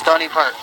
Stony Park.